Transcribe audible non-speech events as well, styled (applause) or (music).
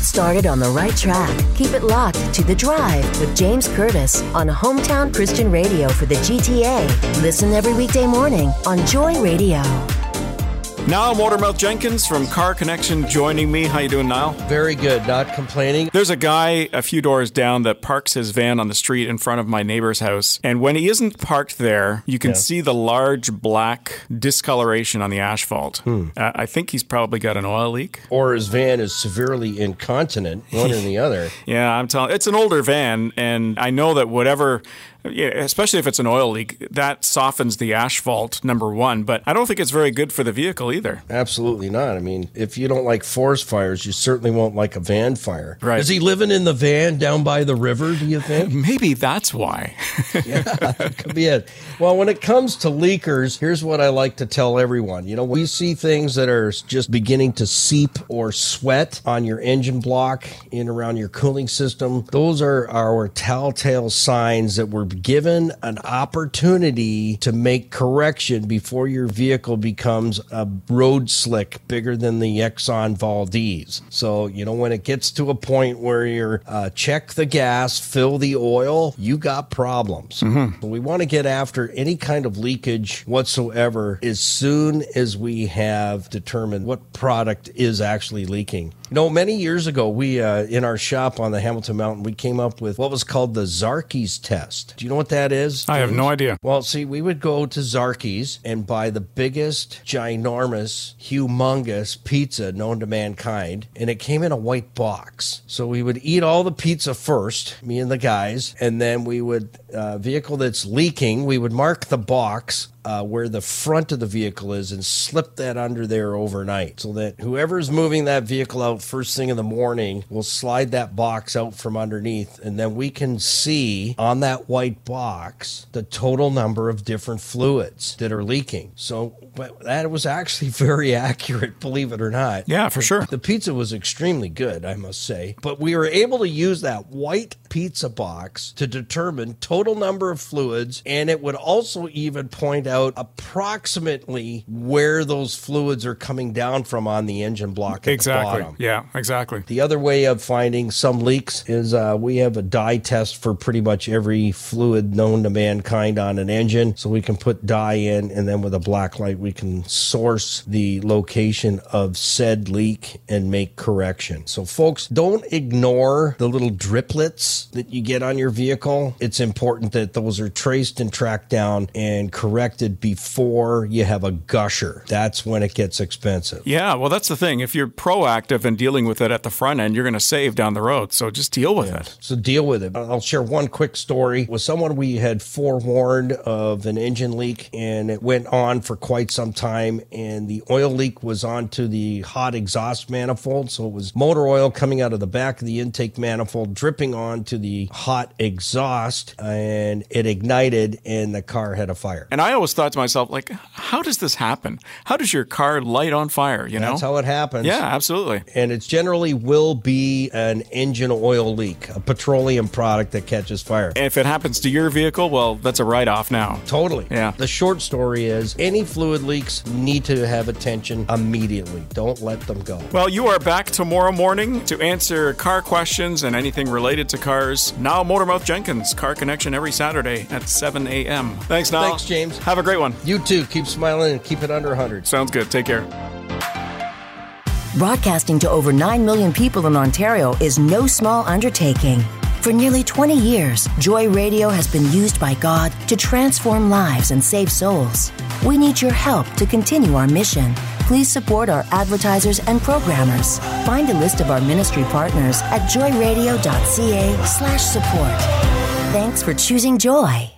Get started on the right track. Keep it locked to The Drive with James Curtis on Hometown Christian Radio for the GTA. Listen every weekday morning on Joy Radio. Now, Motormouth Jenkins from Car Connection joining me. How you doing, Niall? Very good. Not complaining. There's a guy a few doors down that parks his van on the street in front of my neighbor's house, and when he isn't parked there, you can Yeah. see the large black discoloration on the asphalt. Uh, I think he's probably got an oil leak. Or his van is severely incontinent, one or the (laughs) other. Yeah, I'm telling. It's an older van, and I know that whatever, yeah, especially if it's an oil leak, that softens the asphalt. Number one, but I don't think it's very good for the vehicle either. Absolutely not. I mean, if you don't like forest fires, you certainly won't like a van fire. Right. Is he living in the van down by the river, do you think? (laughs) Maybe that's why. (laughs) Yeah, Could be it. Well, when it comes to leakers, here's what I like to tell everyone. You know, we see things that are just beginning to seep or sweat on your engine block in around your cooling system. Those are our telltale signs that we're given an opportunity to make correction before your vehicle becomes a road slick bigger than the Exxon Valdez. So, you know, when it gets to a point where you're uh, check the gas, fill the oil, you got problems. So we want to get after any kind of leakage whatsoever as soon as we have determined what product is actually leaking. You know, many years ago, we uh, in our shop on the Hamilton Mountain, we came up with what was called the Zarkey's test. Do you know what that is? I have no idea. Well, see, we would go to Zarkey's and buy the biggest, ginormous, humongous pizza known to mankind, and it came in a white box. So we would eat all the pizza first, me and the guys, and then we would uh, vehicle that's leaking. We would mark the box. Uh, where the front of the vehicle is and slip that under there overnight so that whoever's moving that vehicle out first thing in the morning will slide that box out from underneath and then we can see on that white box the total number of different fluids that are leaking so but that was actually (laughs) very accurate believe it or not Yeah, for sure. the pizza was extremely good, I must say. But we were able to use that white pizza box to determine total number of fluids, and it would also even point out approximately where those fluids are coming down from on the engine block at the Exactly. bottom. Yeah, exactly. The other way of finding some leaks is uh, we have a dye test for pretty much every fluid known to mankind on an engine. So we can put dye in, and then with a black light, we can source the location of said leak and make correction. So, folks, don't ignore the little driplets that you get on your vehicle. It's important that those are traced and tracked down and corrected before you have a gusher. That's when it gets expensive. Yeah, well, that's the thing. If you're proactive in dealing with it at the front end, you're going to save down the road. So just deal with it. So deal with it. I'll share one quick story with someone we had forewarned of an engine leak and it went on for quite some time and the oil leak was onto the hot exhaust manifold. So it was motor oil coming out of the back of the intake manifold dripping onto the hot exhaust and it ignited and the car had a fire. And I always thought to myself, like, how does this happen? How does your car light on fire? You know? That's how it happens. yeah, absolutely. and it generally will be an engine oil leak, a petroleum product that catches fire. If it happens to your vehicle, well, that's a write off now. Totally. Yeah. The short story is any fluid leaks need to have attention immediately. Don't let them go. Well, you are back tomorrow morning to answer car questions and anything related to cars. Now, Motormouth Jenkins, Car Connection every Saturday at 7 a.m. Thanks, Niall. Thanks, James. Have a great one. You too. Keep smiling and keep it under 100. Sounds good. Take care. Broadcasting to over 9 million people in Ontario is no small undertaking. For nearly 20 years, Joy Radio has been used by God to transform lives and save souls. We need your help to continue our mission. Please support our advertisers and programmers. Find a list of our ministry partners at joyradio.ca slash support. Thanks for choosing Joy.